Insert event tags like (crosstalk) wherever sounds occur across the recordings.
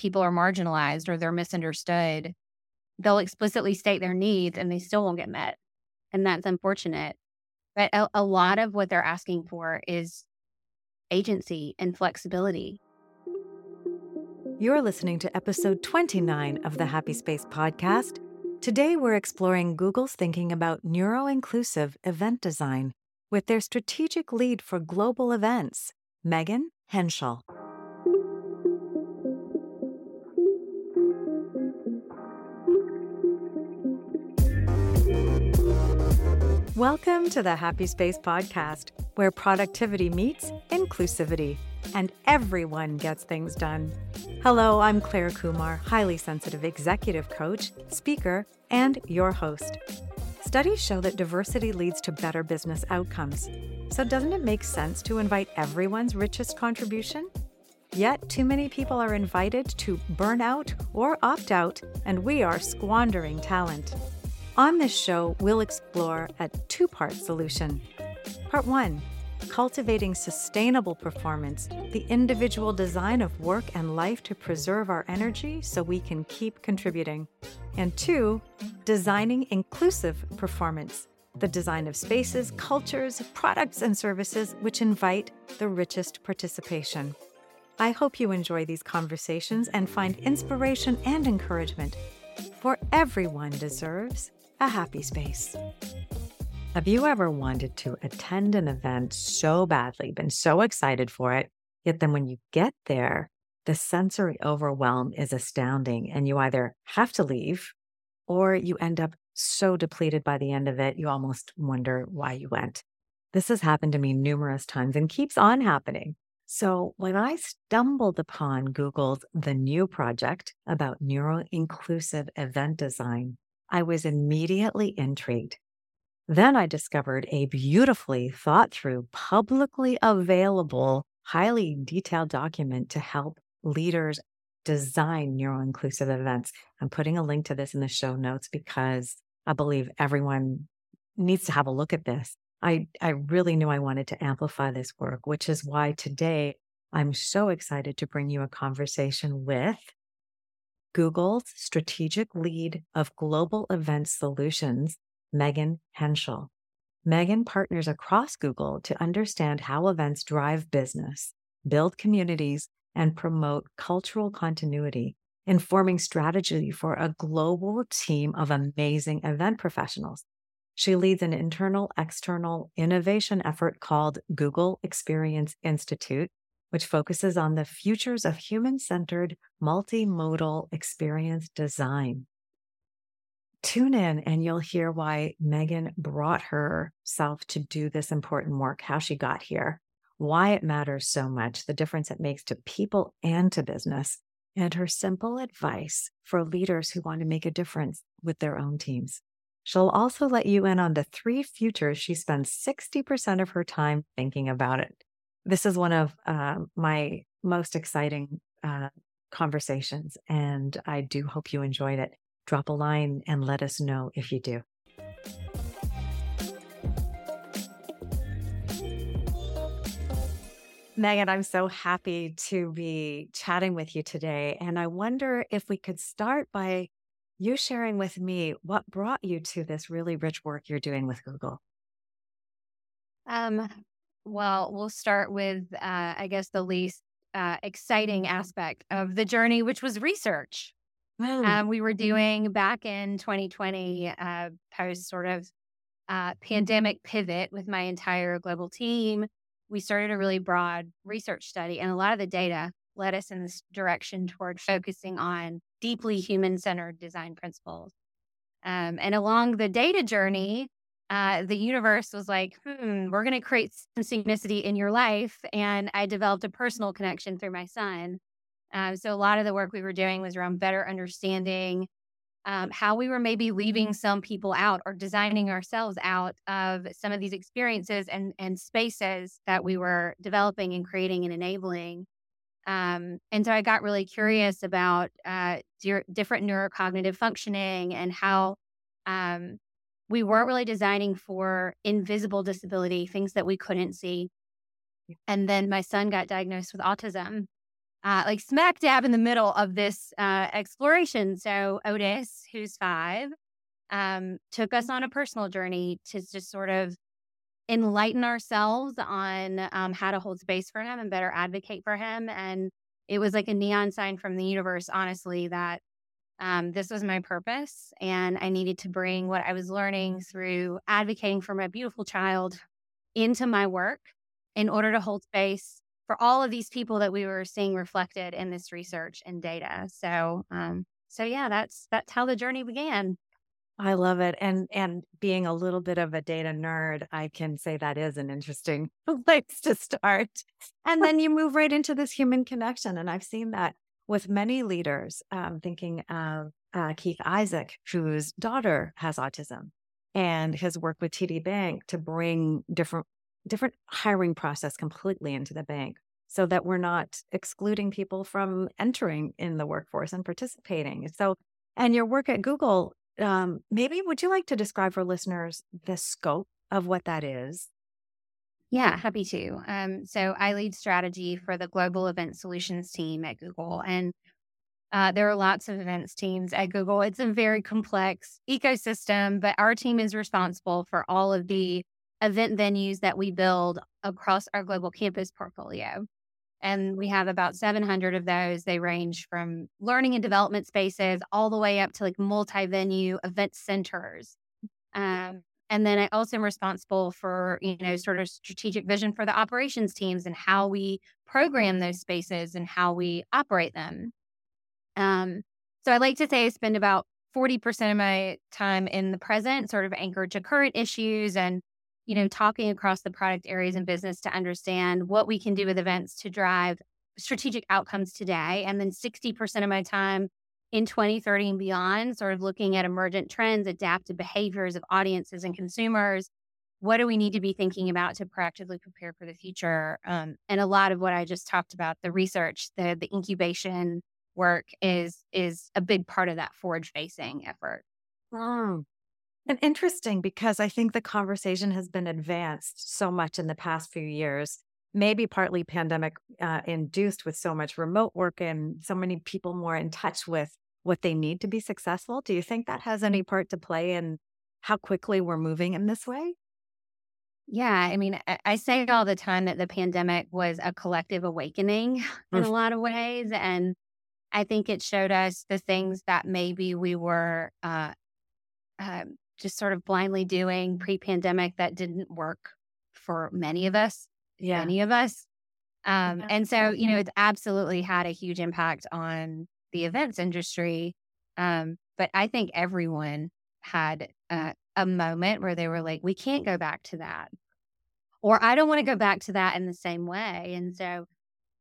people are marginalized or they're misunderstood, they'll explicitly state their needs and they still won't get met. And that's unfortunate. But a, a lot of what they're asking for is agency and flexibility. You're listening to episode 29 of the Happy Space podcast. Today, we're exploring Google's thinking about neuro inclusive event design with their strategic lead for global events, Megan Henshall. Welcome to the Happy Space Podcast, where productivity meets inclusivity and everyone gets things done. Hello, I'm Claire Kumar, highly sensitive executive coach, speaker, and your host. Studies show that diversity leads to better business outcomes. So, doesn't it make sense to invite everyone's richest contribution? Yet, too many people are invited to burn out or opt out, and we are squandering talent. On this show, we'll explore a two part solution. Part one cultivating sustainable performance, the individual design of work and life to preserve our energy so we can keep contributing. And two, designing inclusive performance, the design of spaces, cultures, products, and services which invite the richest participation. I hope you enjoy these conversations and find inspiration and encouragement, for everyone deserves a happy space. Have you ever wanted to attend an event so badly, been so excited for it, yet then when you get there, the sensory overwhelm is astounding and you either have to leave or you end up so depleted by the end of it, you almost wonder why you went. This has happened to me numerous times and keeps on happening. So, when I stumbled upon Google's The NEU Project about neuro inclusive event design, I was immediately intrigued. Then I discovered a beautifully thought through, publicly available, highly detailed document to help leaders design neuro inclusive events. I'm putting a link to this in the show notes because I believe everyone needs to have a look at this. I, I really knew I wanted to amplify this work, which is why today I'm so excited to bring you a conversation with Google's strategic lead of global event solutions, Megan Henshall. Megan partners across Google to understand how events drive business, build communities, and promote cultural continuity, informing strategy for a global team of amazing event professionals. She leads an internal external innovation effort called Google Experience Institute, which focuses on the futures of human centered multimodal experience design. Tune in and you'll hear why Megan brought herself to do this important work, how she got here, why it matters so much, the difference it makes to people and to business, and her simple advice for leaders who want to make a difference with their own teams. She'll also let you in on the three futures she spends 60% of her time thinking about it this is one of uh, my most exciting uh, conversations, and I do hope you enjoyed it. Drop a line and let us know if you do. Megan, I'm so happy to be chatting with you today. And I wonder if we could start by you sharing with me what brought you to this really rich work you're doing with Google. Um, well, we'll start with, uh, I guess, the least uh, exciting aspect of the journey, which was research. Mm. Um, we were doing back in 2020, uh, post sort of uh, pandemic pivot with my entire global team. We started a really broad research study, and a lot of the data led us in this direction toward focusing on deeply human centered design principles. Um, and along the data journey, uh, the universe was like, hmm, we're going to create some synchronicity in your life. And I developed a personal connection through my son. Um, so a lot of the work we were doing was around better understanding um, how we were maybe leaving some people out or designing ourselves out of some of these experiences and, and spaces that we were developing and creating and enabling. Um, and so I got really curious about uh, di- different neurocognitive functioning and how um, we weren't really designing for invisible disability, things that we couldn't see. And then my son got diagnosed with autism. uh, like smack dab in the middle of this uh, exploration. So Otis, who's five, um, took us on a personal journey to just sort of enlighten ourselves on um, how to hold space for him and better advocate for him. And it was like a neon sign from the universe, honestly, that um, this was my purpose. And I needed to bring what I was learning through advocating for my beautiful child into my work in order to hold space for all of these people that we were seeing reflected in this research and data. So, um, so yeah, that's that's how the journey began. I love it. And and being a little bit of a data nerd, I can say that is an interesting (laughs) place to start. And then you move right into this human connection. And I've seen that with many leaders, um, thinking of uh, Keith Isaac, whose daughter has autism, and his work with TD Bank to bring different different hiring process completely into the bank so that we're not excluding people from entering in the workforce and participating. So, and your work at Google, um, maybe would you like to describe for listeners the scope of what that is? Yeah, happy to. Um, so I lead strategy for the global event solutions team at Google, and uh, there are lots of events teams at Google. It's a very complex ecosystem, but our team is responsible for all of the event venues that we build across our global campus portfolio. And we have about 700 of those. They range from learning and development spaces all the way up to like multi venue event centers. Um, and then I also am responsible for, you know, sort of strategic vision for the operations teams and how we program those spaces and how we operate them. Um, so I like to say I spend about 40% of my time in the present, sort of anchored to current issues and you know, talking across the product areas and business to understand what we can do with events to drive strategic outcomes today. And then 60% of my time in 2030 and beyond, sort of looking at emergent trends, adaptive behaviors of audiences and consumers. What do we need to be thinking about to proactively prepare for the future? Um, and a lot of what I just talked about, the research, the the incubation work is is a big part of that forward facing effort. Mm. And interesting because I think the conversation has been advanced so much in the past few years, maybe partly pandemic uh, induced with so much remote work and so many people more in touch with what they need to be successful. Do you think that has any part to play in how quickly we're moving in this way? Yeah, I mean, I say all the time that the pandemic was a collective awakening (laughs) in a lot of ways. And I think it showed us the things that maybe we were uh, um, just sort of blindly doing pre pandemic that didn't work for many of us, yeah. many of us. Um. And so, you know, it's absolutely had a huge impact on the events industry. Um, but I think everyone had uh, a moment where they were like, we can't go back to that. Or I don't want to go back to that in the same way. And so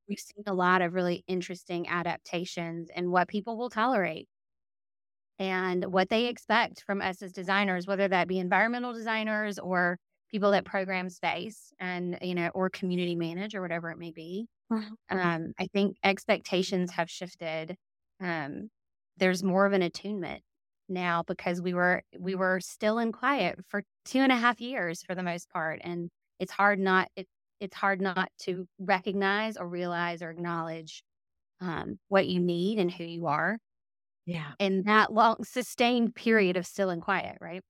we've seen a lot of really interesting adaptations and what people will tolerate and what they expect from us as designers, whether that be environmental designers or people that program space and, you know, or community manage or whatever it may be. Mm-hmm. Um, I think expectations have shifted. Um, there's more of an attunement now because we were we were still in quiet for two and a half years for the most part, and it's hard not it, it's hard not to recognize or realize or acknowledge um, what you need and who you are yeah. In that long, sustained period of still and quiet, right?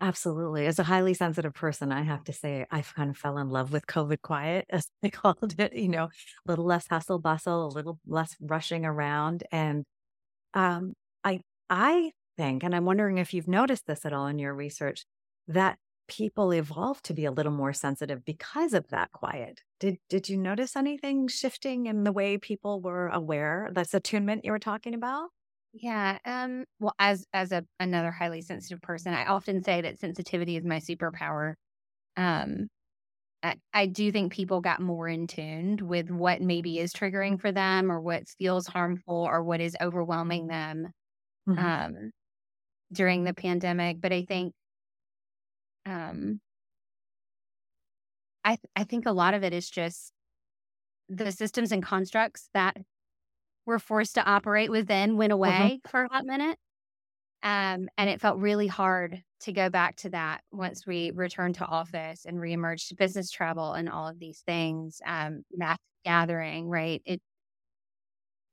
Absolutely. As a highly sensitive person, I have to say I kind of fell in love with COVID quiet, (laughs) as they called it, you know, a little less hustle bustle, a little less rushing around. And um, I I think, and I'm wondering if you've noticed this at all in your research, that people evolved to be a little more sensitive because of that quiet. Did did you notice anything shifting in the way people were aware? That's attunement you were talking about? Yeah. Um, well, as as a another highly sensitive person, I often say that sensitivity is my superpower. Um, I, I do think people got more in tuned with what maybe is triggering for them, or what feels harmful, or what is overwhelming them mm-hmm. um, during the pandemic. But I think, um, I I think a lot of it is just the systems and constructs that were forced to operate within went mm-hmm. away for a hot minute. Um, and it felt really hard to go back to that once we returned to office and reemerged to business travel and all of these things, um, mass gathering, right? It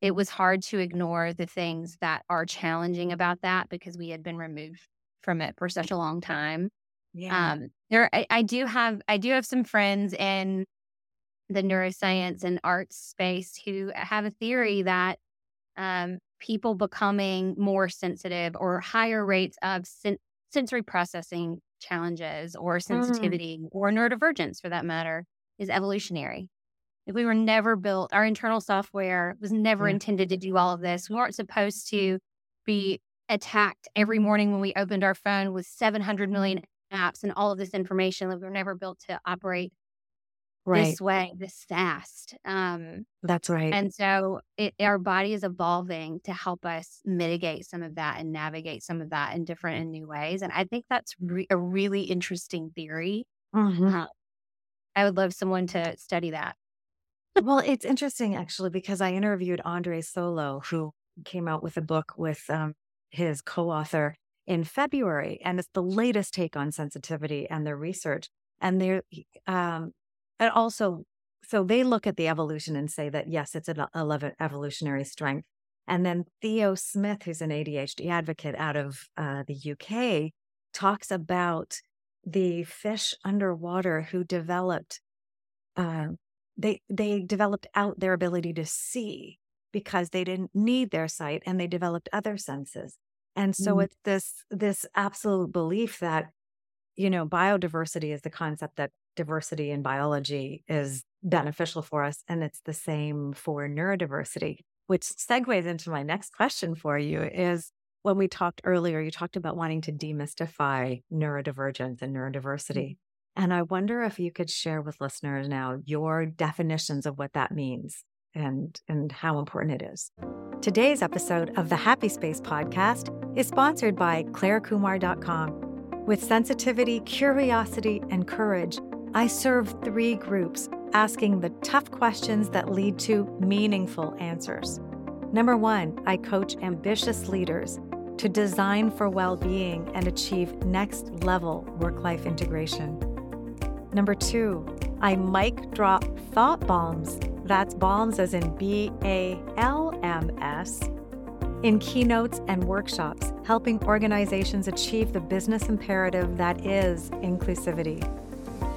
it was hard to ignore the things that are challenging about that because we had been removed from it for such a long time. Yeah. Um, there, I, I do have, I do have some friends in the neuroscience and arts space who have a theory that um, people becoming more sensitive or higher rates of sen- sensory processing challenges or Mm. sensitivity or neurodivergence for that matter is evolutionary. If we were never built, our internal software was never Yeah. intended to do all of this. We weren't supposed to be attacked every morning when we opened our phone with 700 million apps and all of this information. Like we were never built to operate Right. this way, this fast. Um, That's right. and so it, our body is evolving to help us mitigate some of that and navigate some of that in different and new ways. And I think that's re- a really interesting theory. Mhm. Uh, I would love someone to study that. well, it's interesting actually because I interviewed Andre Solo, who came out with a book with um, his co-author in February, and it's the latest take on sensitivity and their research. And they're um, and also so they look at the evolution and say that yes, it's an evolutionary strength. And then Theo Smith, who's an ADHD advocate out of uh, the UK, talks about the fish underwater who developed uh, they they developed out their ability to see because they didn't need their sight and they developed other senses and so Mhm. it's this this absolute belief that you know biodiversity is the concept that diversity in biology is beneficial for us and it's the same for neurodiversity which segues into my next question for you is when we talked earlier you talked about wanting to demystify neurodivergence and mm. neurodiversity and I wonder if you could share with listeners now your definitions of what that means and, and how important it is. Today's episode of the Happy Space podcast is sponsored by ClaireKumar.com. With sensitivity, curiosity, and courage, I serve three groups asking the tough questions that lead to meaningful answers. Number one, I coach ambitious leaders to design for well being and achieve next level work life integration. Number two, I mic drop thought bombs. That's bombs as in B A L M S. In keynotes and workshops, helping organizations achieve the business imperative that is inclusivity.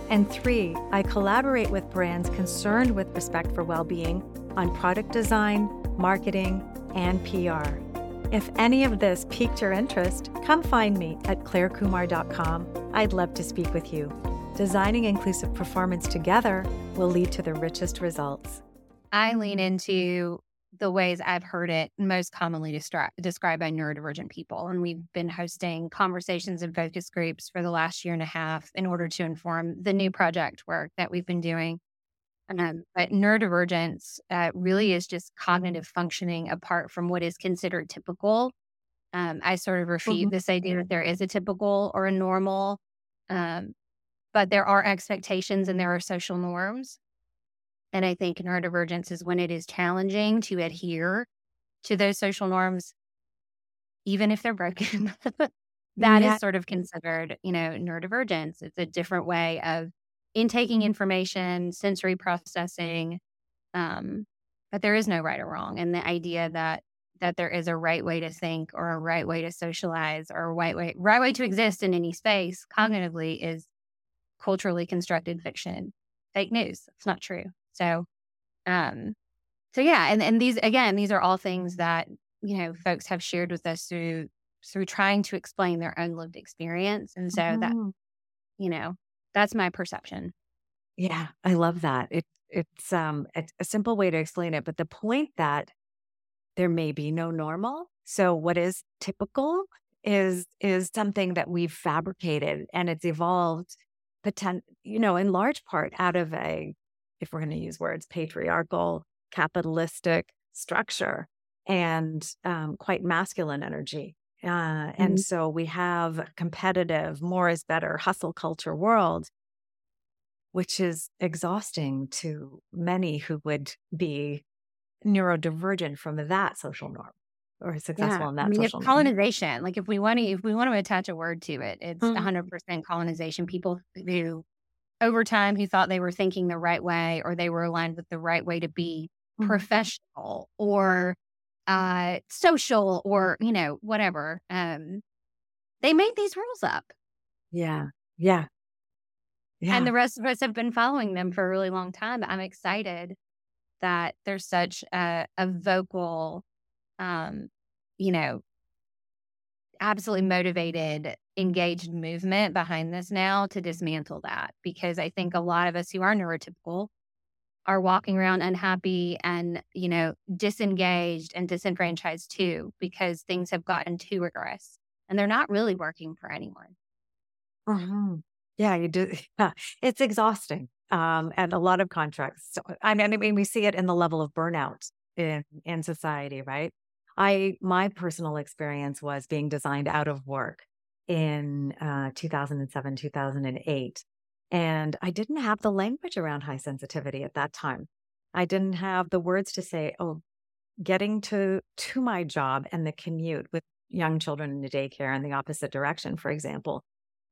And three, I collaborate with brands concerned with respect for well being on product design, marketing, and PR. If any of this piqued your interest, come find me at clairekumar.com. I'd love to speak with you. Designing inclusive performance together will lead to the richest results. I lean into the ways I've heard it most commonly destri- described by neurodivergent people. And we've been hosting conversations and focus groups for the last year and a half in order to inform the NEU Project work that we've been doing. Um, but neurodivergence uh, really is just cognitive functioning apart from what is considered typical. Um, I sort of refute Mhm. this idea that there is a typical or a normal, um, but there are expectations and there are social norms. And I think neurodivergence is when it is challenging to adhere to those social norms, even if they're broken. (laughs) That is Yeah. sort of considered, you know, neurodivergence. It's a different way of intaking information, sensory processing. Um, but there is no right or wrong. And the idea that that there is a right way to think or a right way to socialize or a right way right way to exist in any space cognitively is culturally constructed fiction, fake news. It's not true. So um so yeah, and, and these again, these are all things that, you know, folks have shared with us through through trying to explain their own lived experience. And so that, Mhm. you know, that's my perception. Yeah, I love that. It it's um it's a simple way to explain it, but the point that there may be no normal. So what is typical is is something that we've fabricated and it's evolved potent, you know, in large part out of a if we're going to use words patriarchal capitalistic structure and um, quite masculine energy. Uh, and Mhm. so we have competitive, more is better, hustle culture world which is exhausting to many who would be neurodivergent from that social norm or successful in that I mean, norm. colonization, like if we want to, if we want to attach a word to it, it's Mhm. 100% colonization. People who, over time, who thought they were thinking the right way or they were aligned with the right way to be, mm-hmm. professional or uh, social or, you know, whatever. Um, they made these rules up. Yeah. Yeah. Yeah. And the rest of us have been following them for a really long time. I'm excited that there's such a, a vocal, um, you know, absolutely motivated, engaged movement behind this now to dismantle that. Because I think a lot of us who are neurotypical are walking around unhappy and, you know, disengaged and disenfranchised too, because things have gotten too rigorous and they're not really working for anyone. Mm-hmm. Yeah, you do. (laughs) It's exhausting. Um, and a lot of contracts. So, I mean, we see it in the level of burnout in, in society, right? I, my personal experience was being designed out of work in uh, 2007, 2008. And I didn't have the language around high sensitivity at that time. I didn't have the words to say, oh, getting to, to my job and the commute with young children in the daycare in the opposite direction, for example,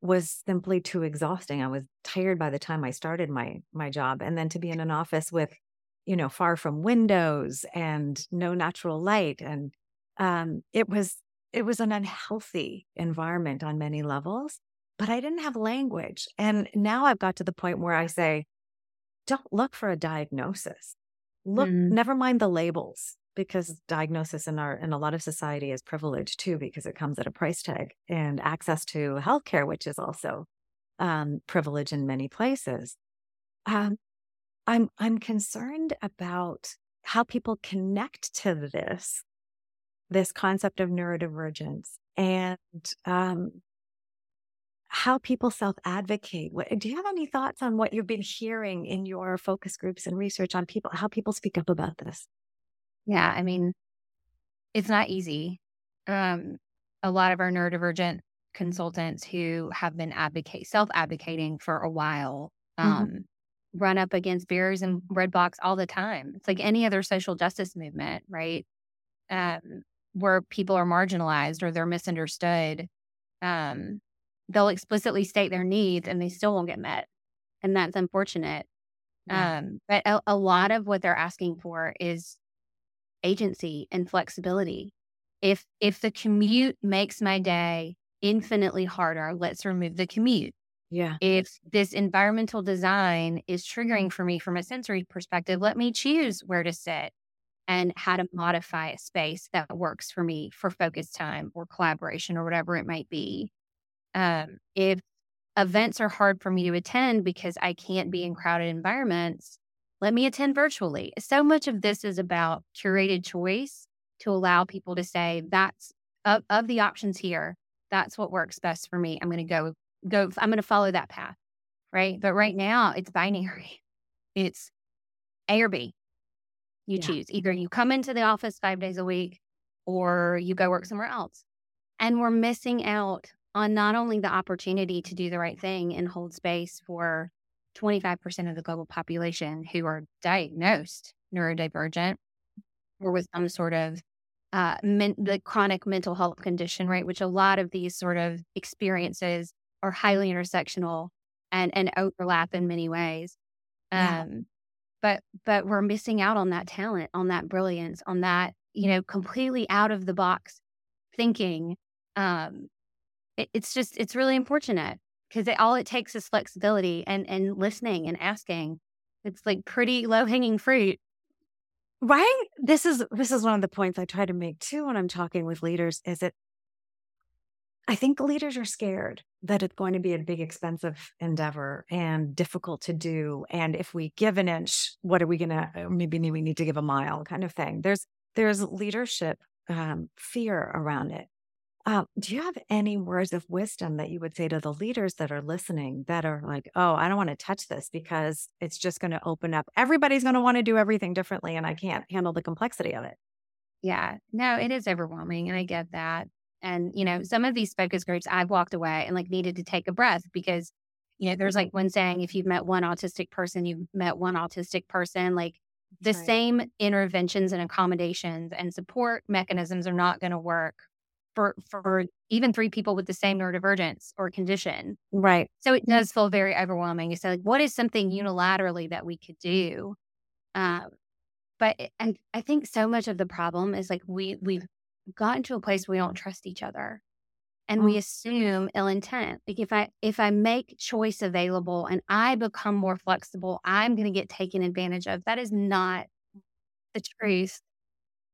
was simply too exhausting. I was tired by the time I started my my job and then to be in an office with you know far from windows and no natural light and um it was it was an unhealthy environment on many levels but I didn't have language. And now I've got to the point where I say don't look for a diagnosis. Look mm. never mind the labels because diagnosis in our in a lot of society is privileged too because it comes at a price tag and access to healthcare which is also um, privilege in many places. Um, i'm i'm concerned about how people connect to this this concept of neurodivergence and um, how people self advocate. Do you have any thoughts on what you've been hearing in your focus groups and research on people, how people speak up about this? Yeah, I mean, it's not easy. Um, a lot of our neurodivergent consultants who have been advocate self advocating for a while mm-hmm. um, mm-hmm. run up against barriers and roadblocks all the time. It's like any other social justice movement, right? Um, where people are marginalized or they're misunderstood. Um, they'll explicitly state their needs and they still won't get met, and that's unfortunate. Yeah. Um, but a, a lot of what they're asking for is agency and flexibility. If if the commute makes my day infinitely harder, let's remove the commute. Yeah. If this environmental design is triggering for me from a sensory perspective, let me choose where to sit and how to modify a space that works for me for focus time or collaboration or whatever it might be. Um, if events are hard for me to attend because I can't be in crowded environments, let me attend virtually. So much of this is about curated choice to allow people to say, that's of, of the options here, that's what works best for me. I'm going to go, go, I'm going to follow that path. Right. But right now it's binary. It's A or B. You yeah. choose either you come into the office five days a week or you go work somewhere else. And we're missing out on not only the opportunity to do the right thing and hold space for 25% of the global population who are diagnosed neurodivergent or with some sort of uh, men- the chronic mental health condition, right? Which a lot of these sort of experiences are highly intersectional and and overlap in many ways. Yeah. But but we're missing out on that talent, on that brilliance, on that you know completely out of the box thinking. Um, it, it's just it's really unfortunate because all it takes is flexibility and and listening and asking. It's like pretty low hanging fruit. Right. This is this is one of the points I try to make too when I'm talking with leaders. Is it? I think leaders are scared that it's going to be a big, expensive endeavor and difficult to do. And if we give an inch, what are we going to? Uh, maybe we need to give a mile, kind of thing. There's there's leadership um, fear around it. Um, do you have any words of wisdom that you would say to the leaders that are listening that are like, oh, I don't want to touch this because it's just going to open up? Everybody's going to want to do everything differently, and I can't handle the complexity of it. Yeah, no, it is overwhelming, and I get that. And you know, some of these focus groups, I've walked away and like needed to take a breath because you know, there's like one saying: if you've met one autistic person, you've met one autistic person. Like the right. same interventions and accommodations and support mechanisms are not going to work for for even three people with the same neurodivergence or condition. Right. So it does feel very overwhelming. You say, like, what is something unilaterally that we could do? Um, but I, I think so much of the problem is like we we've gotten to a place where we don't trust each other and mm. we assume ill intent. Like if i if i make choice available and i become more flexible i'm going to get taken advantage of. That is not the truth.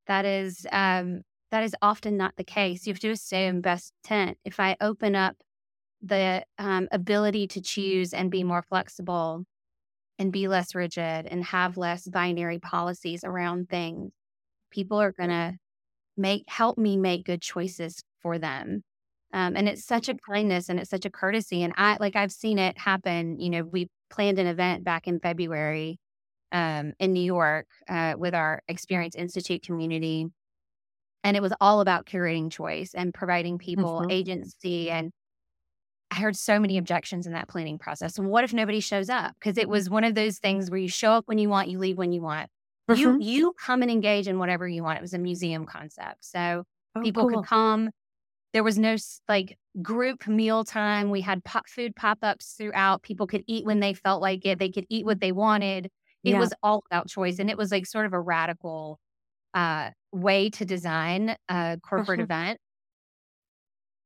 That is um that is often not the case. You have to assume best intent. If i open up the um, ability to choose and be more flexible and be less rigid and have less binary policies around things people are going to make help me make good choices for them um, and it's such a kindness and it's such a courtesy. And I like I've seen it happen. You know, we planned an event back in February um, in New York uh, with our Experience Institute community. And it was all about curating choice and providing people mm-hmm. agency. And I heard so many objections in that planning process. What if nobody shows up? Because it was one of those things where you show up when you want, you leave when you want. Mm-hmm. You you come and engage in whatever you want. It was a museum concept. So oh, people cool. could come there was no like group meal time. We had pop food pop ups throughout. People could eat when they felt like it. They could eat what they wanted. It yeah. was all about choice. And it was like sort of a radical uh, way to design a corporate uh-huh. event.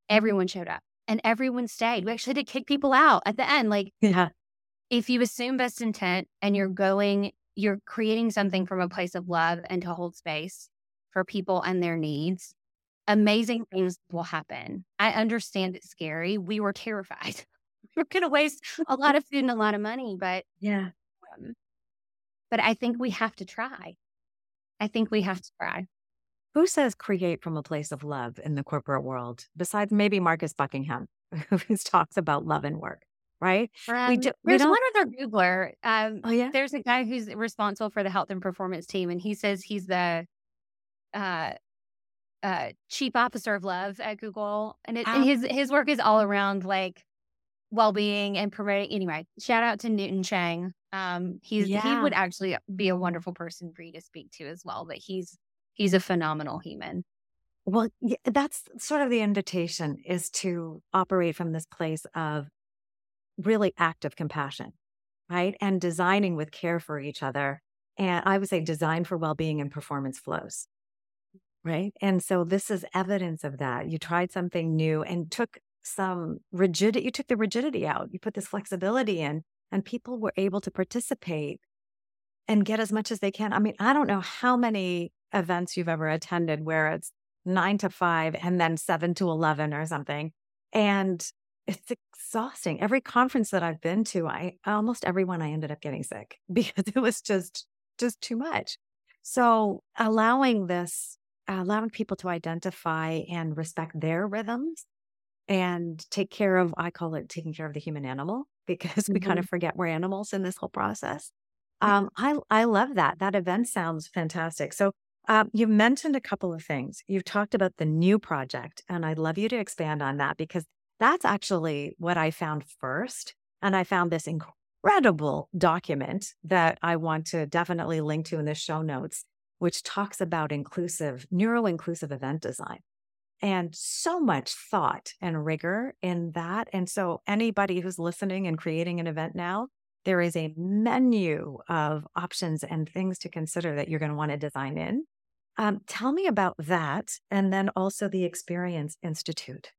Everyone showed up and everyone stayed. We actually had to kick people out at the end. Like, yeah. if you assume best intent and you're going, you're creating something from a place of love and to hold space for people and their needs, amazing things will happen. I understand it's scary. We were terrified. (laughs) we're going to waste a lot of food and a lot of money, but yeah. Um, but I think we have to try. I think we have to try. Who says create from a place of love in the corporate world besides maybe Marcus Buckingham, (laughs) who talks about love and work? Right. Um, we do, there's we one other Googler. Um, oh yeah. There's a guy who's responsible for the health and performance team, and he says he's the uh, uh, chief officer of love at Google, and, it, and his his work is all around like well being and promoting. Anyway, shout out to Newton Cheng. Um, he's yeah. he would actually be a wonderful person for you to speak to as well. But he's he's a phenomenal human. Well, that's sort of the invitation is to operate from this place of really active compassion, right? And designing with care for each other. And I would say design for well being and performance flows. Right. And so this is evidence of that. You tried something new and took some rigidity, you took the rigidity out, you put this flexibility in, and people were able to participate and get as much as they can. I mean, I don't know how many events you've ever attended where it's nine to five and then seven to 11 or something. And it's exhausting. Every conference that I've been to, I almost everyone I ended up getting sick (laughs) because it was just, just too much. So allowing this allowing people to identify and respect their rhythms and take care of, I call it taking care of the human animal (laughs) because we mm-hmm. kind of forget we're animals in this whole process. Um, I, I love that. That event sounds fantastic. So um, you've mentioned a couple of things. You've talked about the NEU Project, and I'd love you to expand on that because that's actually what I found first. And I found this incredible document that I want to definitely link to in the show notes which talks about inclusive, neuro inclusive event design. And so much thought and rigor in that. And so, anybody who's listening and creating an event now, there is a menu of options and things to consider that you're going to want to design in. Um, tell me about that. And then also the Experience Institute.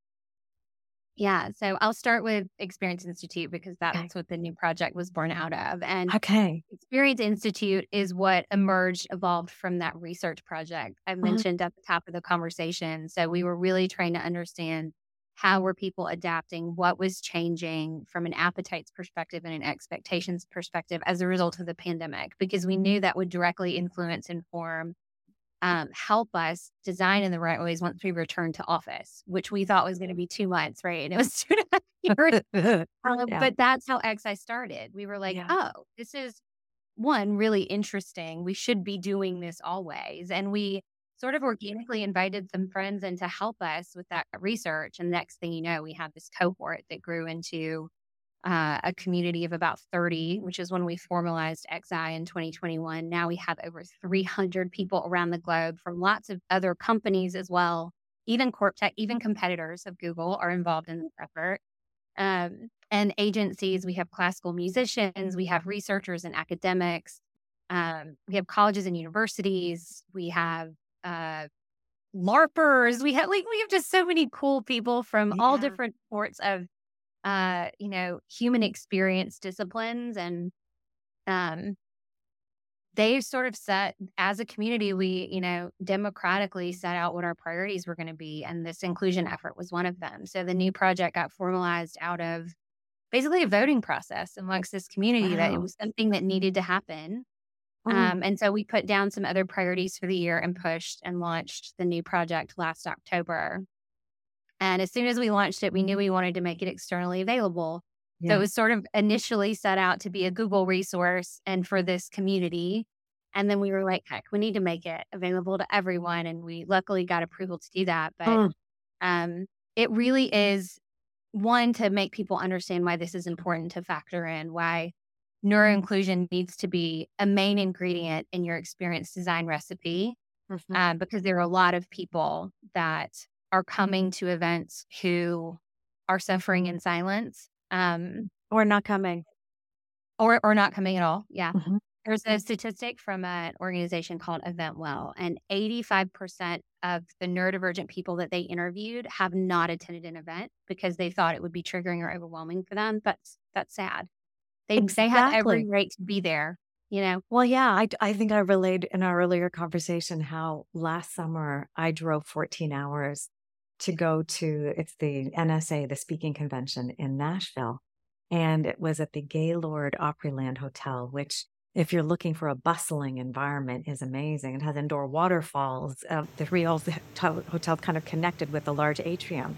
Yeah. So I'll start with Experience Institute because that's okay. what the NEU Project was born out of. And okay. Experience Institute is what emerged, evolved from that research project I uh-huh. mentioned uh-huh. at the top of the conversation. So we were really trying to understand how were people adapting, what was changing from an appetites perspective and an expectations perspective as a result of the pandemic, because we knew that would directly influence, and inform, um, help us design in the right ways once we return to office, which we thought was going to be two months, right? And it was (laughs) two and a half years. (laughs) um, yeah. But that's how XI started. We were like, yeah. oh, this is one really interesting. We should be doing this always. And we sort of organically invited some friends in to help us with that research. And next thing you know, we had this cohort that grew into uh, a community of about 30, which is when we formalized XI in 2021. Now we have over 300 people around the globe from lots of other companies as well. Even Corp Tech, even competitors of Google are involved in this effort. Um, and agencies, we have classical musicians, we have researchers and academics. um, we have colleges and universities. We have uh, LARPers. We have like we have just so many cool people from yeah. all different sorts of uh, you know, human experience disciplines and um they sort of set as a community we you know democratically set out what our priorities were going to be and this inclusion effort was one of them so the NEU Project got formalized out of basically a voting process amongst this community wow. that it was something that needed to happen Oh. Um, and so we put down some other priorities for the year and pushed and launched the NEU Project last October. And as soon as we launched it, we knew we wanted to make it externally available. Yeah. So it was sort of initially set out to be a Google resource and for this community. And then we were like, heck, we need to make it available to everyone. And we luckily got approval to do that. But oh. um, it really is one to make people understand why this is important to factor in, why neuroinclusion needs to be a main ingredient in your experience design recipe mm-hmm. um, because there are a lot of people that are coming to events who are suffering in silence um, or not coming or or not coming at all yeah mm-hmm. there's a statistic from an organization called eventwell and 85% of the neurodivergent people that they interviewed have not attended an event because they thought it would be triggering or overwhelming for them but that's sad they exactly. they have every right to be there, you know. Well, yeah, I I think I relayed in our earlier conversation how last summer I drove 14 hours to go to it's the NSA, the speaking convention in Nashville. And it was at the Gaylord Opryland Hotel, which if you're looking for a bustling environment is amazing. It has indoor waterfalls. Uh, the real (laughs) hotel kind of connected with a large atrium.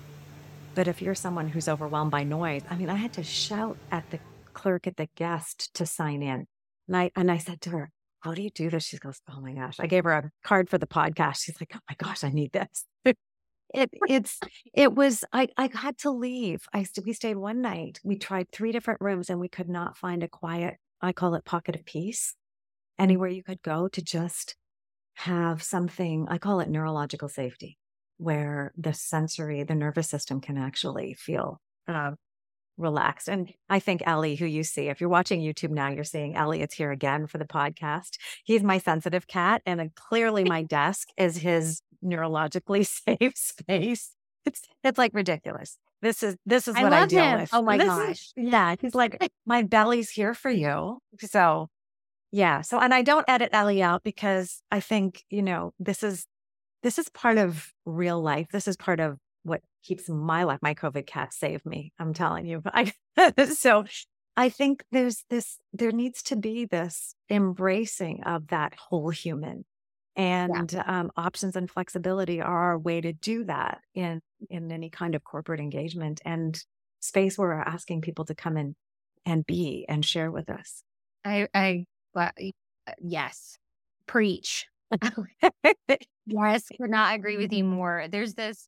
But if you're someone who's overwhelmed by noise, I mean, I had to shout at the clerk at the guest to sign in. And I, and I said to her, how do you do this? She goes, oh my gosh. I gave her a card for the podcast. She's like, oh my gosh, I need this. (laughs) it, it's, it was, I, I had to leave. I, we stayed one night. We tried three different rooms and we could not find a quiet, I call it pocket of peace, anywhere you could go to just have something, I call it neurological safety, where the sensory, the nervous system can actually feel uh, relaxed. And I think Ellie, who you see, if you're watching YouTube now, you're seeing Elliot's here again for the podcast. He's my sensitive cat, and clearly (laughs) my desk is his neurologically (laughs) safe space. It's it's like ridiculous. This is this is what I, I deal him. with. Oh my this gosh. Is, yeah. He's like, my belly's here for you. So yeah. So and I don't edit Ellie out because I think, you know, this is this is part of real life. This is part of what keeps my life. My COVID cat saved me. I'm telling you. (laughs) I, so I think there's this, there needs to be this embracing of that whole human and yeah. um, options and flexibility are our way to do that in, in any kind of corporate engagement and space where we're asking people to come in and be and share with us. I, I, well, uh, yes, preach. (laughs) yes, (laughs) could not agree with you more. There's this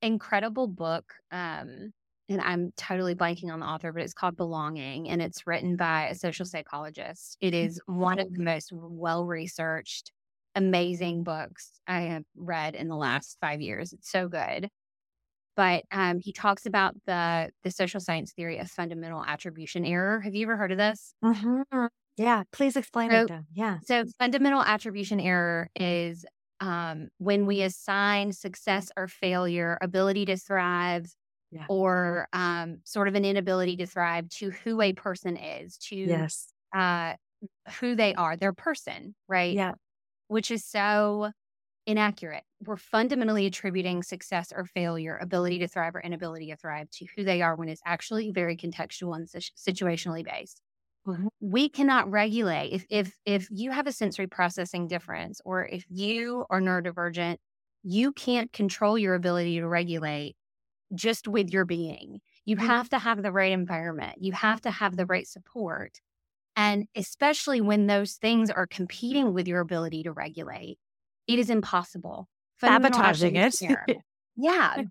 incredible book. Um, and I'm totally blanking on the author, but it's called Belonging and it's written by a social psychologist. It is one of the most well researched, amazing books I have read in the last five years. It's so good. But um, he talks about the the social science theory of fundamental attribution error. Have you ever heard of this? Mm-hmm. Yeah, please explain so, it. Then. Yeah. So fundamental attribution error is um, when we assign success or failure, ability to thrive, yeah. or um, sort of an inability to thrive to who a person is, to yes. uh, who they are, their person, right? Yeah. Which is so inaccurate. We're fundamentally attributing success or failure, ability to thrive or inability to thrive to who they are when it's actually very contextual and situationally based. Mm-hmm. We cannot regulate if if if you have a sensory processing difference or if you are neurodivergent, you can't control your ability to regulate just with your being. You mm-hmm. have to have the right environment. You have to have the right support. And especially when those things are competing with your ability to regulate, it is impossible. Sabotaging it. (laughs) yeah.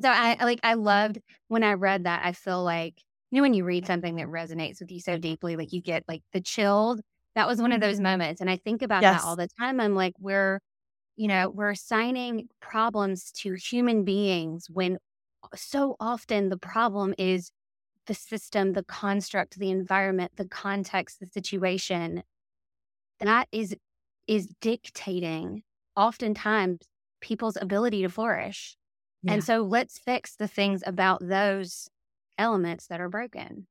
So I like I loved when I read that, I feel like you know when you read something that resonates with you so deeply like you get like the chilled that was one of those moments and i think about yes. that all the time i'm like we're you know we're assigning problems to human beings when uh, so often the problem is the system the construct the environment the context the situation that is is dictating oftentimes people's ability to flourish. Yeah. And so let's fix the things about those elements that are broken.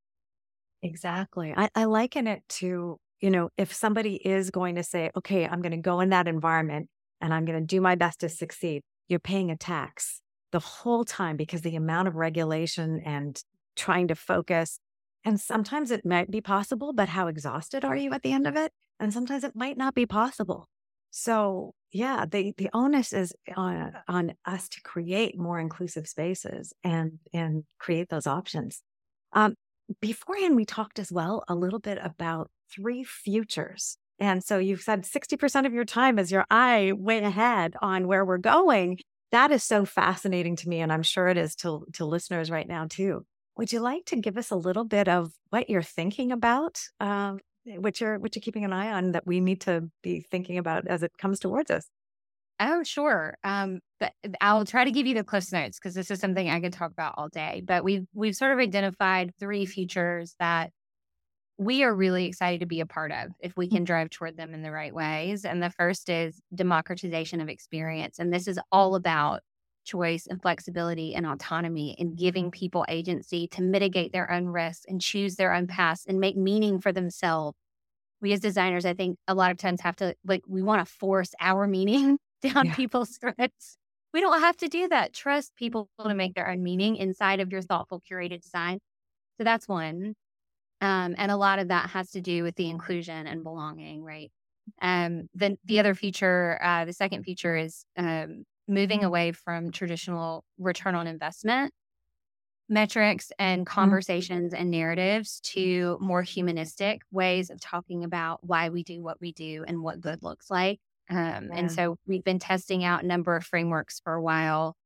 Exactly. I, I liken it to, you know, if somebody is going to say, okay, I'm going to go in that environment and I'm going to do my best to succeed, you're paying a tax the whole time because the amount of regulation and trying to focus. And sometimes it might be possible, but how exhausted are you at the end of it? And sometimes it might not be possible. So yeah, the the onus is on on us to create more inclusive spaces and and create those options. Um, beforehand, we talked as well a little bit about three futures. And so you've said 60% of your time is your eye way ahead on where we're going. That is so fascinating to me. And I'm sure it is to, to listeners right now, too. Would you like to give us a little bit of what you're thinking about um, what you're what you're keeping an eye on that we need to be thinking about as it comes towards us. Oh, sure. Um, but I'll try to give you the cliff notes because this is something I could talk about all day. But we've we've sort of identified three features that we are really excited to be a part of if we can drive toward them in the right ways. And the first is democratization of experience. And this is all about choice and flexibility and autonomy and giving people agency to mitigate their own risks and choose their own paths and make meaning for themselves. We as designers, I think a lot of times have to like we want to force our meaning (laughs) down yeah. people's throats. We don't have to do that. Trust people to make their own meaning inside of your thoughtful curated design. So that's one. Um, and a lot of that has to do with the inclusion and belonging, right? Um, then the other feature, uh, the second feature is um, moving away from traditional return on investment metrics and mm-hmm. conversations and narratives to more humanistic ways of talking about why we do what we do and what good looks like. Um, yeah. And so we've been testing out a number of frameworks for a while,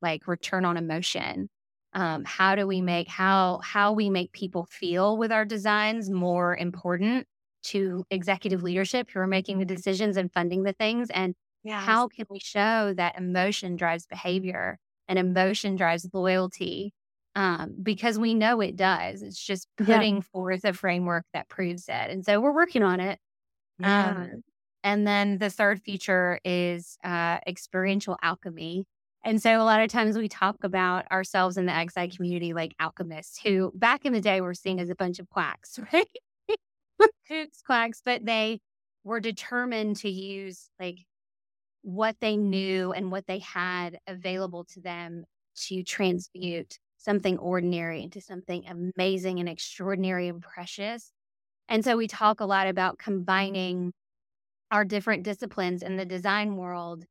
like return on emotion. Um, how do we make how how we make people feel with our designs more important to executive leadership who are making the decisions and funding the things and Yes. How can we show that emotion drives behavior and emotion drives loyalty? Um, because we know it does. It's just putting yeah. forth a framework that proves it. And so we're working on it. Yeah. Um, and then the third feature is uh, experiential alchemy. And so a lot of times we talk about ourselves in the XI community like alchemists who back in the day were seen as a bunch of quacks, (laughs) right? Kooks, quacks, but they were determined to use like what they knew and what they had available to them to transmute something ordinary into something amazing and extraordinary and precious. And so we talk a lot about combining our different disciplines in the design world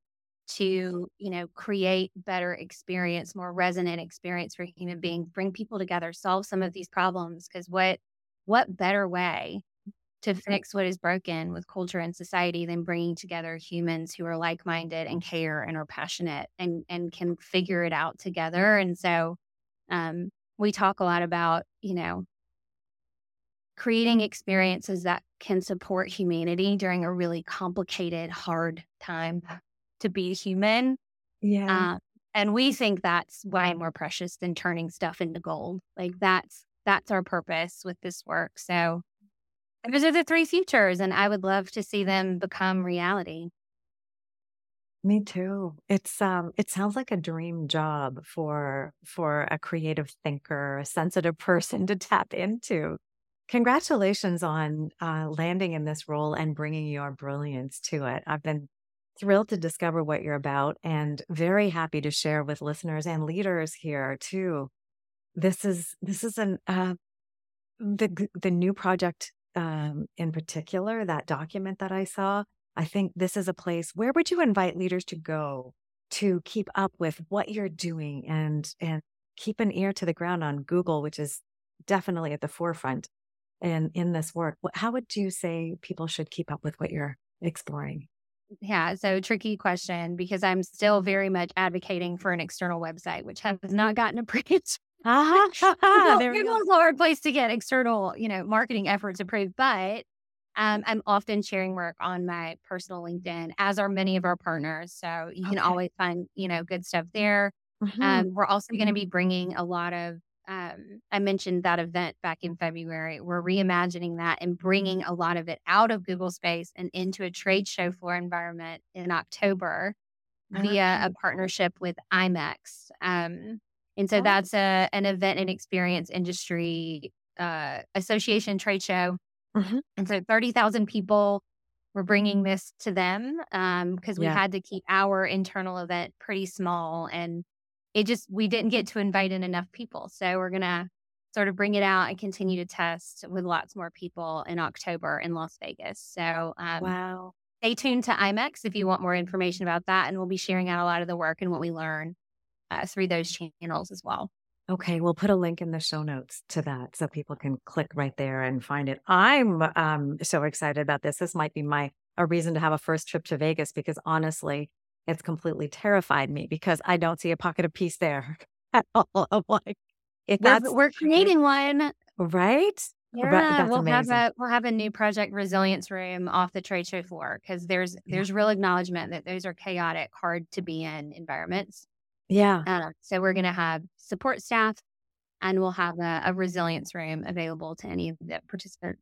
to, you know, create better experience, more resonant experience for human beings, bring people together, solve some of these problems. Because what what better way to fix what is broken with culture and society than bringing together humans who are like-minded and care and are passionate and and can figure it out together. And so um, we talk a lot about you know creating experiences that can support humanity during a really complicated hard time to be human. Yeah. Uh, and we think that's why more precious than turning stuff into gold. Like that's that's our purpose with this work. So those are the three futures, and I would love to see them become reality. Me too. It's um it sounds like a dream job for for a creative thinker, a sensitive (laughs) person to tap into. Congratulations on uh, landing in this role and bringing your brilliance to it. I've been thrilled to discover what you're about and very happy to share with listeners and leaders here too. This is this is an uh, the the NEU Project um, in particular, that document that I saw, I think this is a place where would you invite leaders to go to keep up with what you're doing and and keep an ear to the ground on Google, which is definitely at the forefront in in this work. How would you say people should keep up with what you're exploring? Yeah, so tricky question because I'm still very much advocating for an external website, which has not gotten (laughs) approved uh-huh. Google's a hard place to get external, you know, marketing efforts approved, but um, I'm often sharing work on my personal LinkedIn, as are many of our partners. So you can always find, you know, good stuff there. Mm-hmm. Um, we're also going to be bringing a lot of um, I mentioned that event back in February. We're reimagining that and bringing a lot of it out of Google Space and into a trade show floor environment in October via a partnership with IMEX. And so oh. that's a, an event and experience industry uh, association trade show. Mm-hmm. And so 30,000 people were bringing this to them because um, we yeah. had to keep our internal event pretty small. And it just, we didn't get to invite in enough people. So we're going to sort of bring it out and continue to test with lots more people in October in Las Vegas. So, um, wow. Stay tuned to IMEX if you want more information about that. And we'll be sharing out a lot of the work and what we learn uh, through those channels as well. Okay, we'll put a link in the show notes to that so people can click right there and find it. I'm um, so excited about this. This might be my a reason to have a first trip to Vegas because honestly, it's completely terrified me because I don't see a pocket of peace there (laughs) at all. (laughs) I'm like, if that's we're, creating one, right? Yeah, we'll amazing. have a we'll have a NEU Project resilience room off the trade show floor because there's there's yeah. real acknowledgement that those are chaotic, hard to be in environments. Yeah. Uh, so we're going to have support staff and we'll have a, a, resilience room available to any of the participants.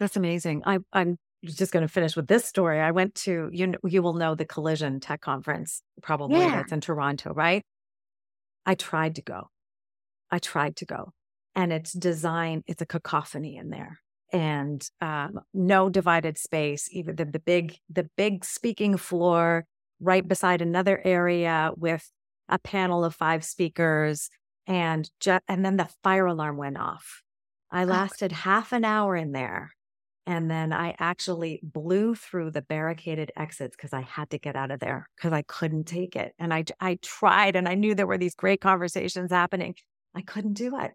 That's amazing. I, I'm just going to finish with this story. I went to, you, you will know the Collision Tech Conference, probably yeah. that's in Toronto, right? I tried to go. I tried to go. And it's design, it's a cacophony in there and um, no divided space even the, the big the big speaking floor right beside another area with a panel of five speakers and ju- and then the fire alarm went off. I oh lasted oh. half an hour in there and then I actually blew through the barricaded exits because I had to get out of there because I couldn't take it. And I I tried and I knew there were these great conversations happening. I couldn't do it.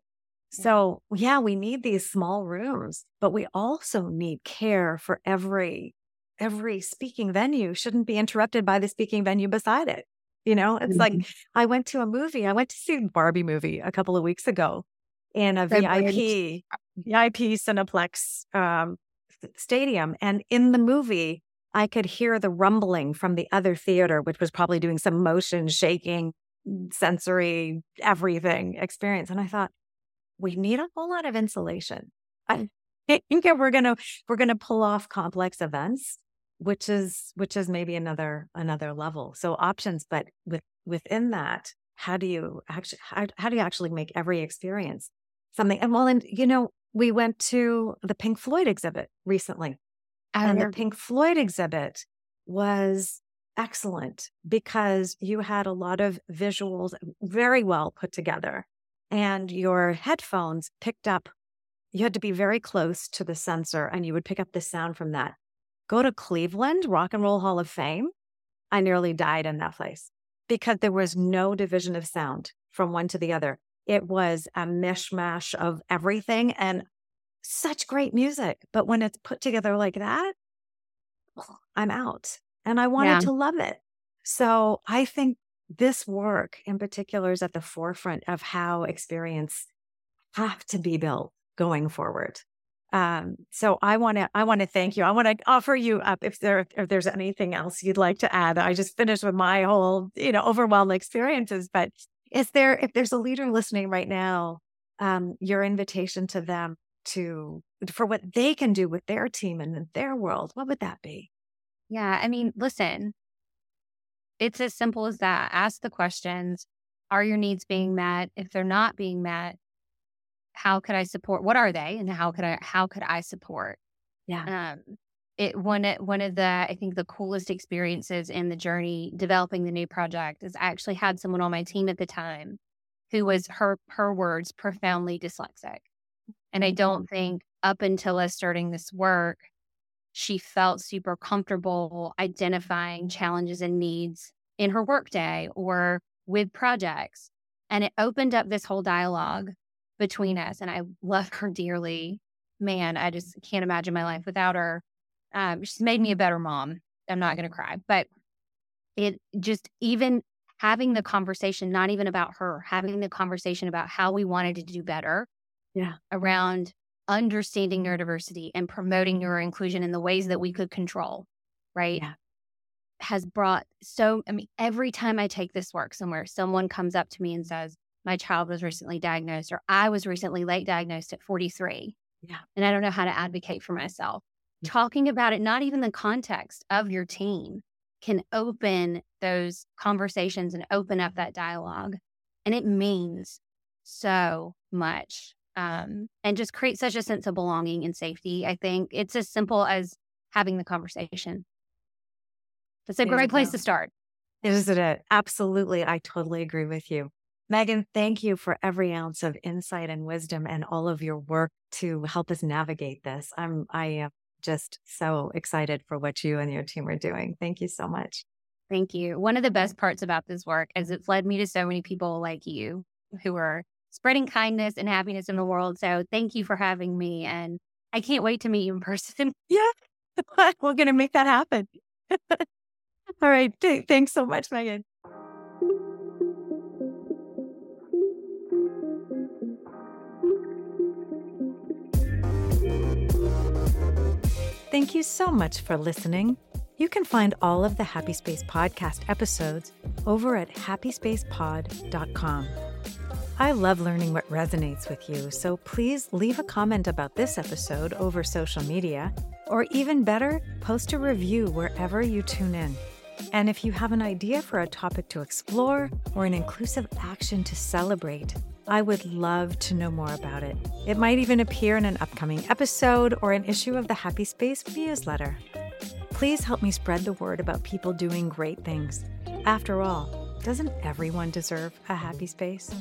So, yeah, we need these small rooms, but we also need care for every every speaking venue shouldn't be interrupted by the speaking venue beside it. You know, it's mm-hmm. like I went to a movie. I went to see Barbie movie a couple of weeks ago in a VIP VIP Cineplex um, stadium, and in the movie, I could hear the rumbling from the other theater, which was probably doing some motion shaking, sensory everything experience. And I thought, we need a whole lot of insulation. (laughs) I think we're gonna we're gonna pull off complex events which is which is maybe another another level. So options but with within that how do you actually how, how do you actually make every experience something? And well and you know we went to the pink floyd exhibit recently and the pink floyd exhibit was excellent because you had a lot of visuals very well put together and your headphones picked up you had to be very close to the sensor and you would pick up the sound from that go to Cleveland, Rock and Roll Hall of Fame. I nearly died in that place because there was no division of sound from one to the other. It was a mishmash of everything and such great music. But when it's put together like that, (sighs) I'm out and I wanted yeah. to love it. So I think this work in particular is at the forefront of how experience have to be built going forward. Um, so I want to I want to thank you. I want to offer you up if there if there's anything else you'd like to add. I just finished with my whole you know overwhelmed experiences, but is there if there's a leader listening right now, um, your invitation to them to for what they can do with their team and their world, what would that be? Yeah, I mean, listen, it's as simple as that. Ask the questions. Are your needs being met? If they're not being met, how could I support? What are they, and how could I how could I support? Yeah. Um, it one one of the I think the coolest experiences in the journey developing the NEU Project is I actually had someone on my team at the time who was her her words profoundly dyslexic, and I don't think up until us starting this work, she felt super comfortable identifying challenges and needs in her workday or with projects. And it opened up this whole dialogue between us. And I love her dearly. Man, I just can't imagine my life without her. Um, she's made me a better mom. I'm not going to cry, but it just even having the conversation, not even about her, having the conversation about how we wanted to do better. Yeah. Around understanding neurodiversity and promoting neuro inclusion in the ways that we could control. Right. Yeah. Has brought so, I mean, every time I take this work somewhere, someone comes up to me and says, my child was recently diagnosed or I was recently late diagnosed at 43. Yeah. And I don't know how to advocate for myself. Talking about it, not even the context of your team, can open those conversations and open up that dialogue. And it means so much um, and just create such a sense of belonging and safety. I think it's as simple as having the conversation. That's a great place to start. Isn't it? Absolutely. I totally agree with you. Megan, thank you for every ounce of insight and wisdom and all of your work to help us navigate this. I'm I am just so excited for what you and your team are doing. Thank you so much. Thank you. One of the best parts about this work is it's led me to so many people like you who are spreading kindness and happiness in the world. So thank you for having me. And I can't wait to meet you in person. (laughs) Yeah, (laughs) we're going to make that happen. (laughs) All right. Thanks so much, Megan. Thank you so much for listening. You can find all of the Happy Space podcast episodes over at happyspacepod.com. I love learning what resonates with you, so please leave a comment about this episode over social media, or even better, post a review wherever you tune in. And if you have an idea for a topic to explore or an inclusive action to celebrate, I would love to know more about it. It might even appear in an upcoming episode or an issue of the Happy Space newsletter. Please help me spread the word about people doing great things. After all, doesn't everyone deserve a happy space?